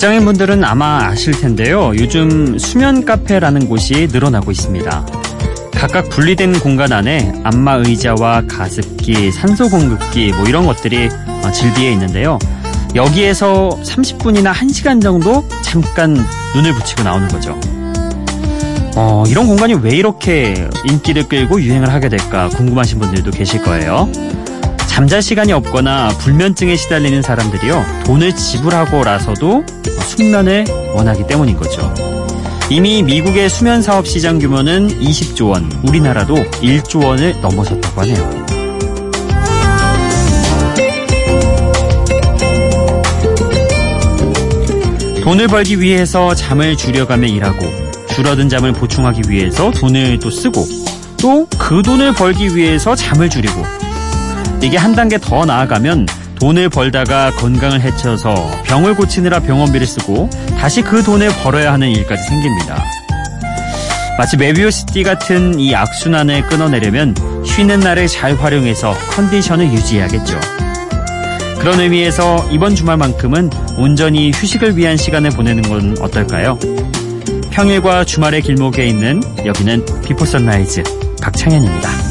직장인 분들은 아마 아실 텐데요. 요즘 수면 카페라는 곳이 늘어나고 있습니다. 각각 분리된 공간 안에 안마 의자와 가습기, 산소 공급기 뭐 이런 것들이 질비해 있는데요. 여기에서 30분이나 1시간 정도 잠깐 눈을 붙이고 나오는 거죠. 어, 이런 공간이 왜 이렇게 인기를 끌고 유행을 하게 될까 궁금하신 분들도 계실 거예요. 잠잘 시간이 없거나 불면증에 시달리는 사람들이요. 돈을 지불하고라서도 숙면을 원하기 때문인 거죠. 이미 미국의 수면 사업 시장 규모는 20조 원, 우리나라도 1조 원을 넘어섰다고 하네요. 돈을 벌기 위해서 잠을 줄여가며 일하고 줄어든 잠을 보충하기 위해서 돈을 또 쓰고 또 그 돈을 벌기 위해서 잠을 줄이고 이게 한 단계 더 나아가면 돈을 벌다가 건강을 해쳐서 병을 고치느라 병원비를 쓰고 다시 그 돈을 벌어야 하는 일까지 생깁니다. 마치 뫼비우스띠 같은 이 악순환을 끊어내려면 쉬는 날을 잘 활용해서 컨디션을 유지해야겠죠. 그런 의미에서 이번 주말만큼은 온전히 휴식을 위한 시간을 보내는 건 어떨까요? 평일과 주말의 길목에 있는 여기는 비포 선라이즈 박창현입니다.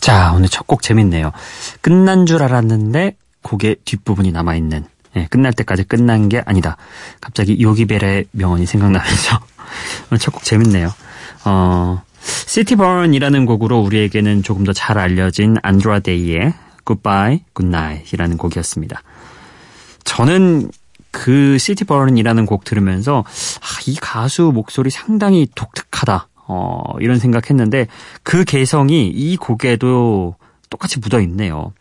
자, 오늘 첫 곡 재밌네요. 끝난 줄 알았는데 곡의 뒷부분이 남아있는 예, 끝날 때까지 끝난 게 아니다. 갑자기 요기벨의 명언이 생각나면서 오늘 첫 곡 재밌네요. 어, 시티번이라는 곡으로 우리에게는 조금 더 잘 알려진 안드라데이의 Goodbye, Goodnight이라는 곡이었습니다. 저는 그 시티번이라는 곡 들으면서 아, 이 가수 목소리 상당히 독특하다. 어, 이런 생각했는데 그 개성이 이 곡에도 똑같이 묻어 있네요.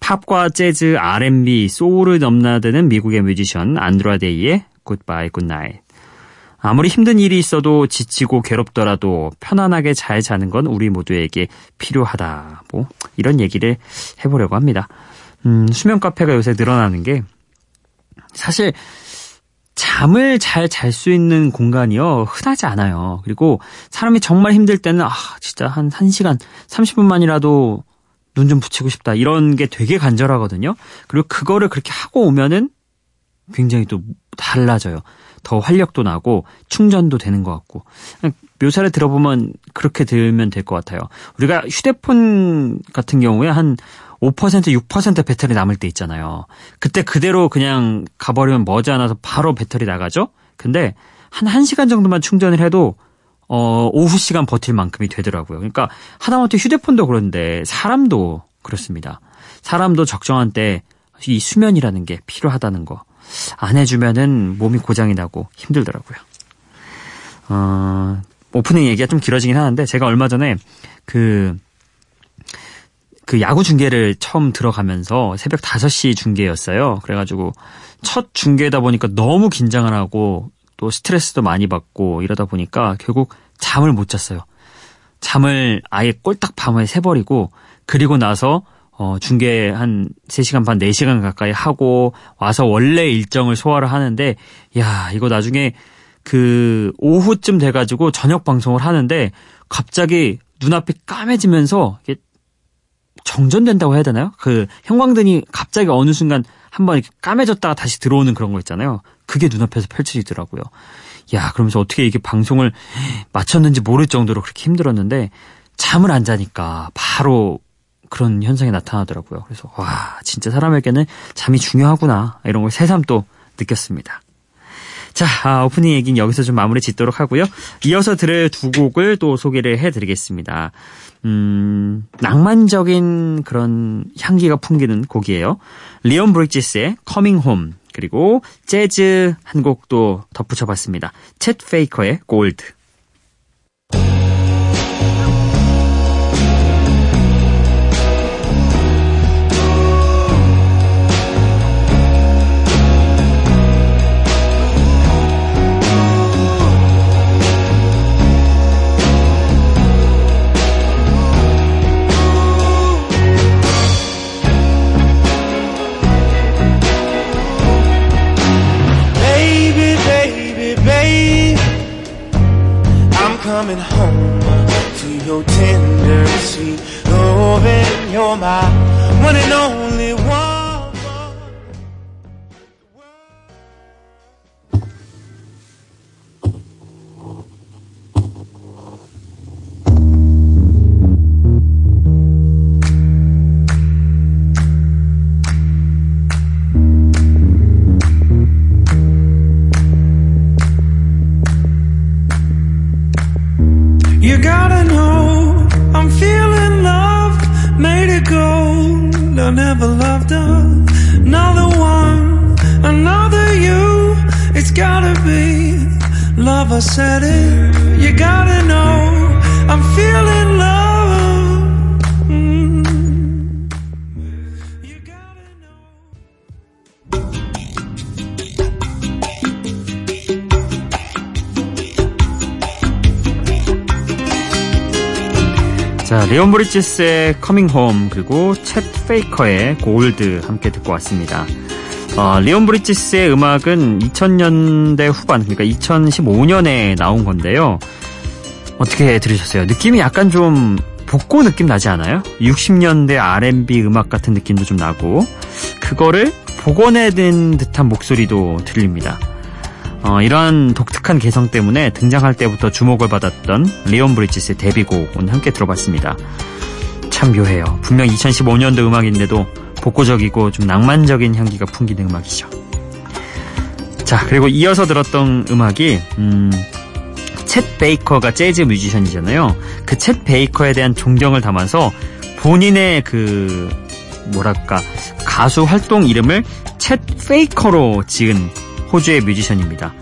팝과 재즈, R&B, 소울을 넘나드는 미국의 뮤지션 안드라데이의 Goodbye, Goodnight. 아무리 힘든 일이 있어도 지치고 괴롭더라도 편안하게 잘 자는 건 우리 모두에게 필요하다. 뭐 이런 얘기를 해보려고 합니다. 음, 수면 카페가 요새 늘어나는 게 사실 잠을 잘 잘 수 있는 공간이요 흔하지 않아요. 그리고 사람이 정말 힘들 때는 아 진짜 한 1시간 30분만이라도 눈 좀 붙이고 싶다 이런 게 되게 간절하거든요. 그리고 그거를 그렇게 하고 오면은 굉장히 또 달라져요. 더 활력도 나고 충전도 되는 것 같고 묘사를 들어보면 그렇게 들으면 될 것 같아요. 우리가 휴대폰 같은 경우에 한 5% 6% 배터리 남을 때 있잖아요. 그때 그대로 그냥 가버리면 머지않아서 바로 배터리 나가죠. 근데 한 1시간 정도만 충전을 해도 어, 오후 시간 버틸 만큼이 되더라고요. 그러니까 하다못해 휴대폰도 그런데 사람도 그렇습니다. 사람도 적정한 때 이 수면이라는 게 필요하다는 거. 안 해주면은 몸이 고장이 나고 힘들더라고요. 어, 오프닝 얘기가 좀 길어지긴 하는데 제가 얼마 전에 그, 그 야구 중계를 처음 들어가면서 새벽 5시 중계였어요. 그래가지고 첫 중계다 보니까 너무 긴장을 하고 또 스트레스도 많이 받고 이러다 보니까 결국 잠을 못 잤어요. 잠을 아예 꼴딱 밤에 새버리고 그리고 나서 어, 중계 한 3시간 반, 4시간 가까이 하고 와서 원래 일정을 소화를 하는데, 야, 이거 나중에 그 오후쯤 돼가지고 저녁 방송을 하는데 갑자기 눈앞이 까매지면서 이게 정전된다고 해야 되나요? 그 형광등이 갑자기 어느 순간 한번 이렇게 까매졌다가 다시 들어오는 그런 거 있잖아요. 그게 눈앞에서 펼쳐지더라고요. 야, 그러면서 어떻게 이게 방송을 마쳤는지 모를 정도로 그렇게 힘들었는데 잠을 안 자니까 바로 그런 현상이 나타나더라고요. 그래서 와 진짜 사람에게는 잠이 중요하구나 이런 걸 새삼 또 느꼈습니다. 자 아, 오프닝 얘기는 여기서 좀 마무리 짓도록 하고요. 이어서 들을 두 곡을 또 소개를 해드리겠습니다. 음, 낭만적인 그런 향기가 풍기는 곡이에요. 리온 브리지스의 Coming Home 그리고 재즈 한 곡도 덧붙여봤습니다. 챗 페이커의 골드. Coming home to your tender sweet loving. You're my one and only You gotta know I'm feeling love made it gold. I never loved another one, another you. It's gotta be love. I said it. You gotta know I'm feeling love. 자, 리온 브리지스의 Coming Home 그리고 쳇 페이커의 골드 함께 듣고 왔습니다. 어, 리온 브리지스의 음악은 2000년대 후반, 그러니까 2015년에 나온 건데요. 어떻게 들으셨어요? 느낌이 약간 좀 복고 느낌 나지 않아요? 60년대 R&B 음악 같은 느낌도 좀 나고 그거를 복원해낸 듯한 목소리도 들립니다. 어, 이러한 독특한 개성 때문에 등장할 때부터 주목을 받았던 리온 브리지스의 데뷔곡 오늘 함께 들어봤습니다. 참 묘해요. 분명 2015년도 음악인데도 복고적이고 좀 낭만적인 향기가 풍기는 음악이죠. 자, 그리고 이어서 들었던 음악이 음, 쳇 베이커가 재즈 뮤지션이잖아요. 그 쳇 베이커에 대한 존경을 담아서 본인의 그 뭐랄까 가수 활동 이름을 쳇 페이커로 지은 호주의 뮤지션입니다.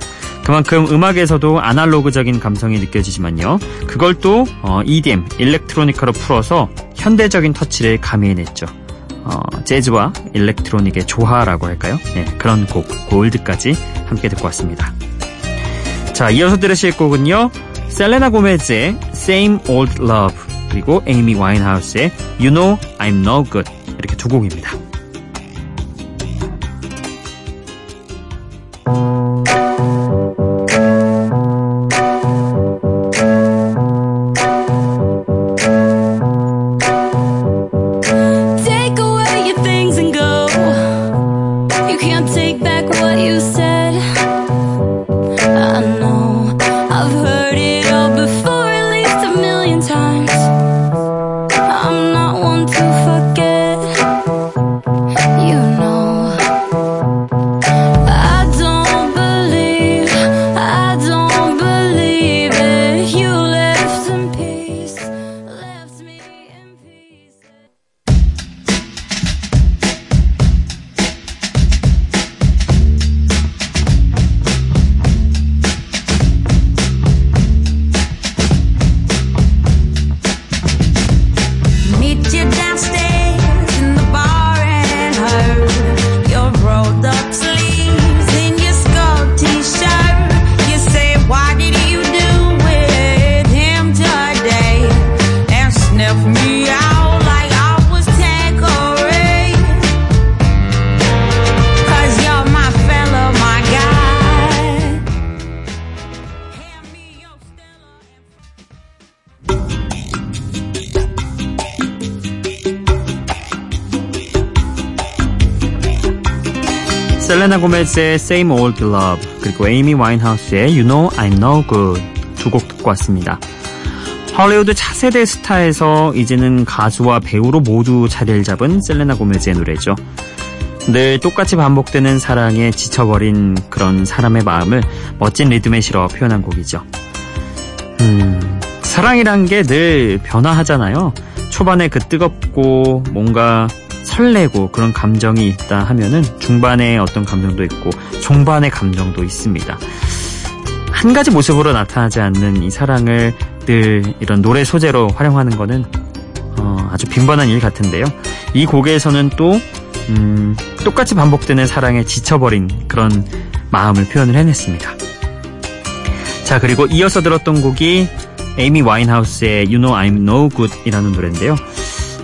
그만큼 음악에서도 아날로그적인 감성이 느껴지지만요. 그걸 또 어, EDM, 일렉트로니카로 풀어서 현대적인 터치를 가미해냈죠. 어, 재즈와 일렉트로닉의 조화라고 할까요? 네, 그런 곡 골드까지 함께 듣고 왔습니다. 자, 이어서 들으실 곡은요. 셀레나 고메즈의 Same Old Love 그리고 에이미 와인하우스의 You Know I'm No Good 이렇게 두 곡입니다. 셀레나 고메즈의 Same Old Love 그리고 에이미 와인하우스의 You Know I Know Good 두 곡 듣고 왔습니다. 할리우드 차세대 스타에서 이제는 가수와 배우로 모두 자리를 잡은 셀레나 고메즈의 노래죠. 늘 똑같이 반복되는 사랑에 지쳐버린 그런 사람의 마음을 멋진 리듬에 실어 표현한 곡이죠. 음, 사랑이란 게 늘 변화하잖아요. 초반에 그 뜨겁고 뭔가 설레고 그런 감정이 있다 하면은 중반에 어떤 감정도 있고 종반의 감정도 있습니다. 한 가지 모습으로 나타나지 않는 이 사랑을 늘 이런 노래 소재로 활용하는 거는 어, 아주 빈번한 일 같은데요. 이 곡에서는 또 음, 똑같이 반복되는 사랑에 지쳐버린 그런 마음을 표현을 해냈습니다. 자 그리고 이어서 들었던 곡이 에이미 와인하우스의 You Know I'm No Good이라는 노래인데요.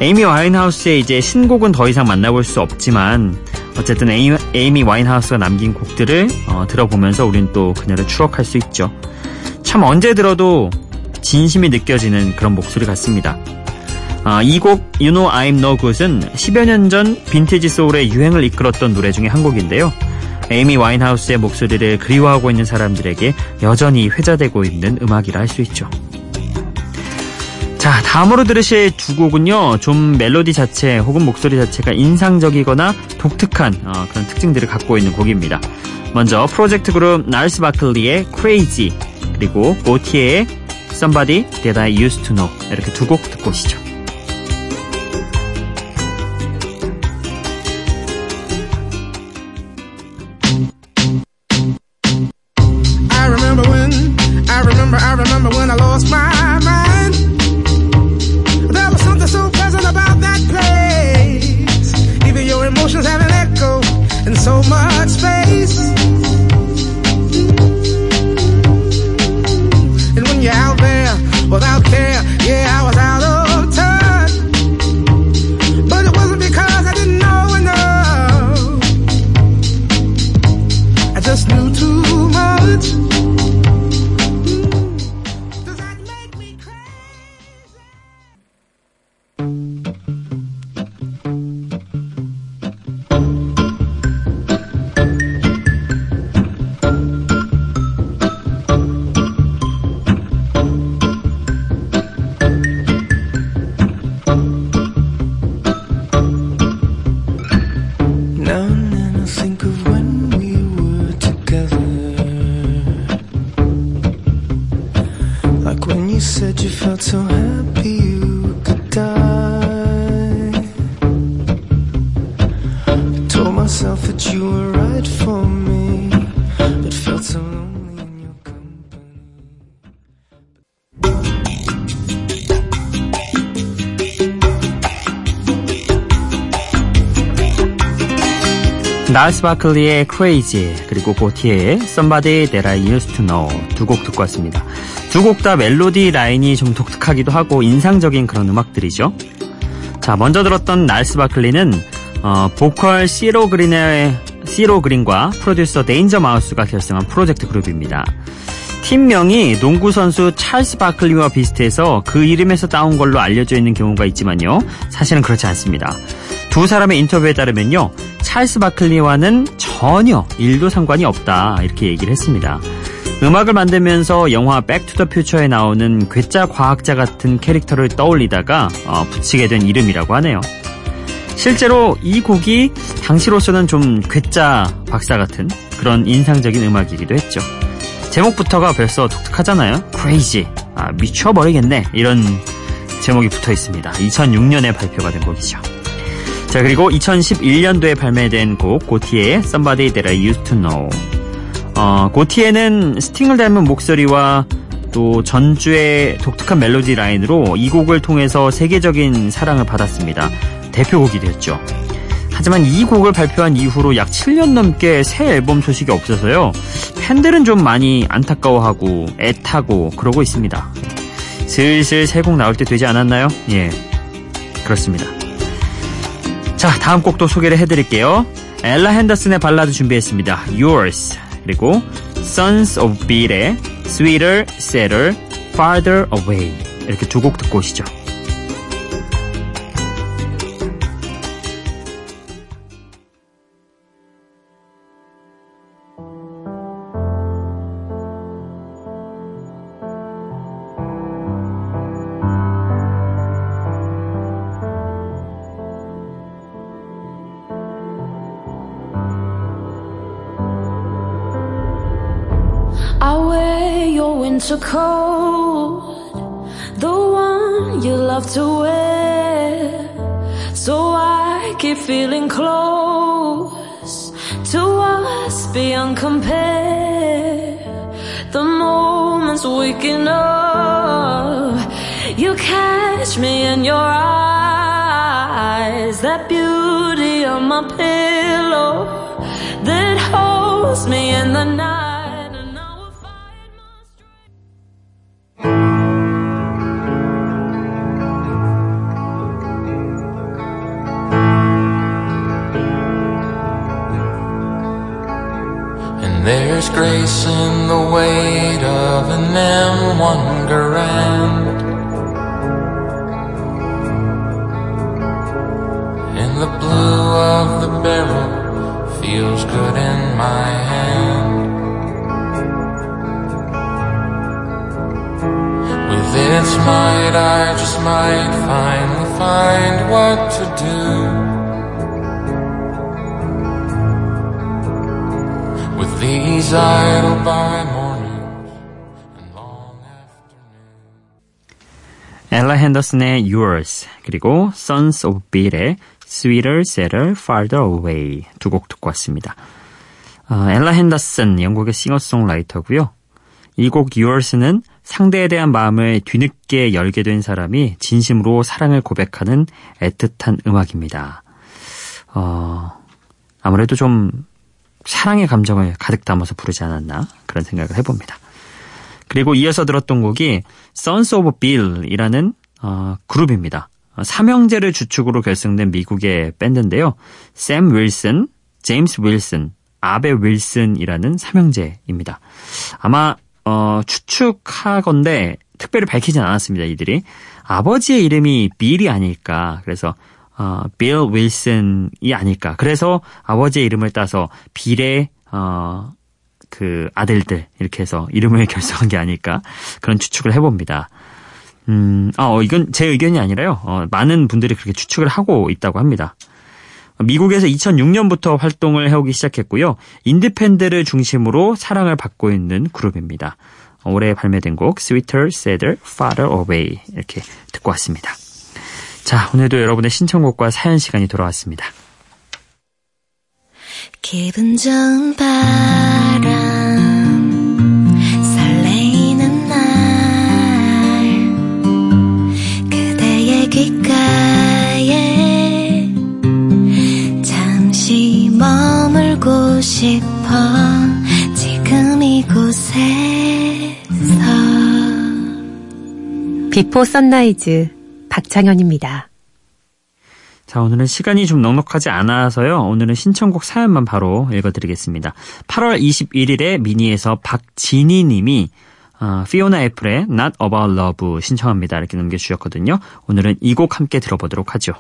에이미 와인하우스의 이제 신곡은 더 이상 만나볼 수 없지만 어쨌든 에이미, 에이미 와인하우스가 남긴 곡들을 어, 들어보면서 우린 또 그녀를 추억할 수 있죠. 참 언제 들어도 진심이 느껴지는 그런 목소리 같습니다. 아, 이곡 You Know I'm No Good은 10여 년 전 빈티지 소울의 유행을 이끌었던 노래 중에 한 곡인데요. 에이미 와인하우스의 목소리를 그리워하고 있는 사람들에게 여전히 회자되고 있는 음악이라 할 수 있죠. 자, 다음으로 들으실 두 곡은요, 좀 멜로디 자체 혹은 목소리 자체가 인상적이거나 독특한 어, 그런 특징들을 갖고 있는 곡입니다. 먼저 프로젝트 그룹 날스 바클리의 Crazy 그리고 고티에의 Somebody That I Used to Know 이렇게 두 곡 듣고 오시죠. 나스 바클리의 Crazy 그리고 고티에의 Somebody That I Used to Know 두 곡 듣고 왔습니다. 두 곡 다 멜로디 라인이 좀 독특하기도 하고 인상적인 그런 음악들이죠. 자 먼저 들었던 나스 바클리는 어, 보컬 시로 그린의 시로 그린과 프로듀서 데인저 마우스가 결성한 프로젝트 그룹입니다. 팀명이 농구 선수 찰스 바클리와 비슷해서 그 이름에서 따온 걸로 알려져 있는 경우가 있지만요. 사실은 그렇지 않습니다. 두 사람의 인터뷰에 따르면요. 찰스 바클리와는 전혀 일도 상관이 없다 이렇게 얘기를 했습니다. 음악을 만들면서 영화 Back to the Future에 나오는 괴짜 과학자 같은 캐릭터를 떠올리다가 어, 붙이게 된 이름이라고 하네요. 실제로 이 곡이 당시로서는 좀 괴짜 박사 같은 그런 인상적인 음악이기도 했죠. 제목부터가 벌써 독특하잖아요. Crazy. 아, 미쳐버리겠네. 이런 제목이 붙어 있습니다. 2006년에 발표가 된 곡이죠. 자, 그리고 2011년도에 발매된 곡 고티에의 Somebody That I Used to Know. 어, 고티에는 스팅을 닮은 목소리와 또 전주의 독특한 멜로디 라인으로 이 곡을 통해서 세계적인 사랑을 받았습니다. 대표곡이 됐죠. 하지만 이 곡을 발표한 이후로 약 7년 넘게 새 앨범 소식이 없어서요. 팬들은 좀 많이 안타까워하고 애타고 그러고 있습니다. 슬슬 새 곡 나올 때 되지 않았나요? 예. 그렇습니다. 자, 다음 곡도 소개를 해드릴게요. 엘라 핸더슨의 발라드 준비했습니다. Yours. 그리고 Sons of Beat의 Sweeter, Sadder, Farther Away. 이렇게 두 곡 듣고 오시죠. Us beyond compare. The moments waking up, you catch me in your eyes. That beauty on my pillow that holds me in the night. In the weight of an M1 Garand. And the blue of the barrel feels good in my hand. With its might, I just might finally find what to do. 엘라 핸더슨의 Yours 그리고 Sons of Bill의 Sweeter, Sadder, Farther Away 두 곡 듣고 왔습니다. 어, 엘라 핸더슨 영국의 싱어송라이터고요. 이 곡 Yours는 상대에 대한 마음을 뒤늦게 열게 된 사람이 진심으로 사랑을 고백하는 애틋한 음악입니다. 어, 아무래도 좀 사랑의 감정을 가득 담아서 부르지 않았나 그런 생각을 해봅니다. 그리고 이어서 들었던 곡이 Sons of Bill이라는 어, 그룹입니다. 삼형제를 주축으로 결성된 미국의 밴드인데요. 샘 윌슨, 제임스 윌슨, 아베 윌슨이라는 삼형제입니다. 아마 어, 추측하건데 특별히 밝히진 않았습니다. 이들이 아버지의 이름이 빌이 아닐까. 그래서 어, 빌 윌슨이 아닐까. 그래서 아버지의 이름을 따서 빌의 어, 그 아들들 이렇게 해서 이름을 결성한 게 아닐까 그런 추측을 해봅니다. 음, 어, 이건 제 의견이 아니라요. 어, 많은 분들이 그렇게 추측을 하고 있다고 합니다. 미국에서 2006년부터 활동을 해오기 시작했고요. 인디 팬들을 중심으로 사랑을 받고 있는 그룹입니다. 올해 발매된 곡 Sweeter, Sadder, Farther Away 이렇게 듣고 왔습니다. 자, 오늘도 여러분의 신청곡과 사연 시간이 돌아왔습니다. 기분 좋은 바람 설레이는 날 그대의 귓가에 잠시 머물고 싶어 지금 이곳에서 비포 선라이즈 박창현입니다. 자, 오늘은 시간이 좀 넉넉하지 않아서요. 오늘은 신청곡 사연만 바로 읽어드리겠습니다. 8월 21일에 미니에서 박진희 님이 어, 피오나 애플의 Not About Love 신청합니다. 이렇게 남겨주셨거든요. 오늘은 이 곡 함께 들어보도록 하죠.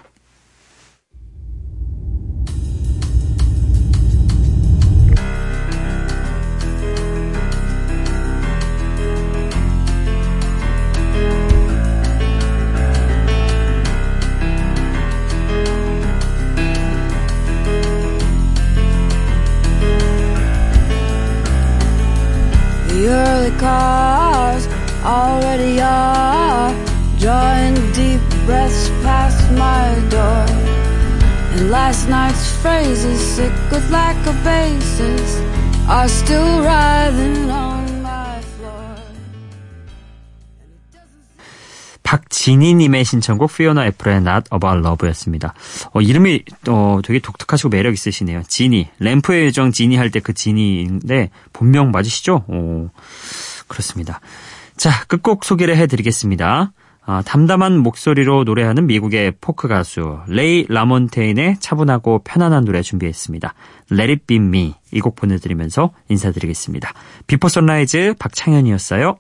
Last night's phrases, sick with lack of basis, are still writhing on my floor. 박진희님의 신청곡 피오나 애플의 Not About Love였습니다. 어, 이름이 어, 되게 독특하시고 매력 있으시네요. 지니 램프의 요정 지니 할 때 그 지니인데 본명 맞으시죠? 오. 그렇습니다. 자, 끝곡 소개를 해드리겠습니다. 아, 담담한 목소리로 노래하는 미국의 포크 가수 레이 라몬테인의 차분하고 편안한 노래 준비했습니다. Let It Be Me 이 곡 보내드리면서 인사드리겠습니다. 비포 선라이즈 박창현이었어요.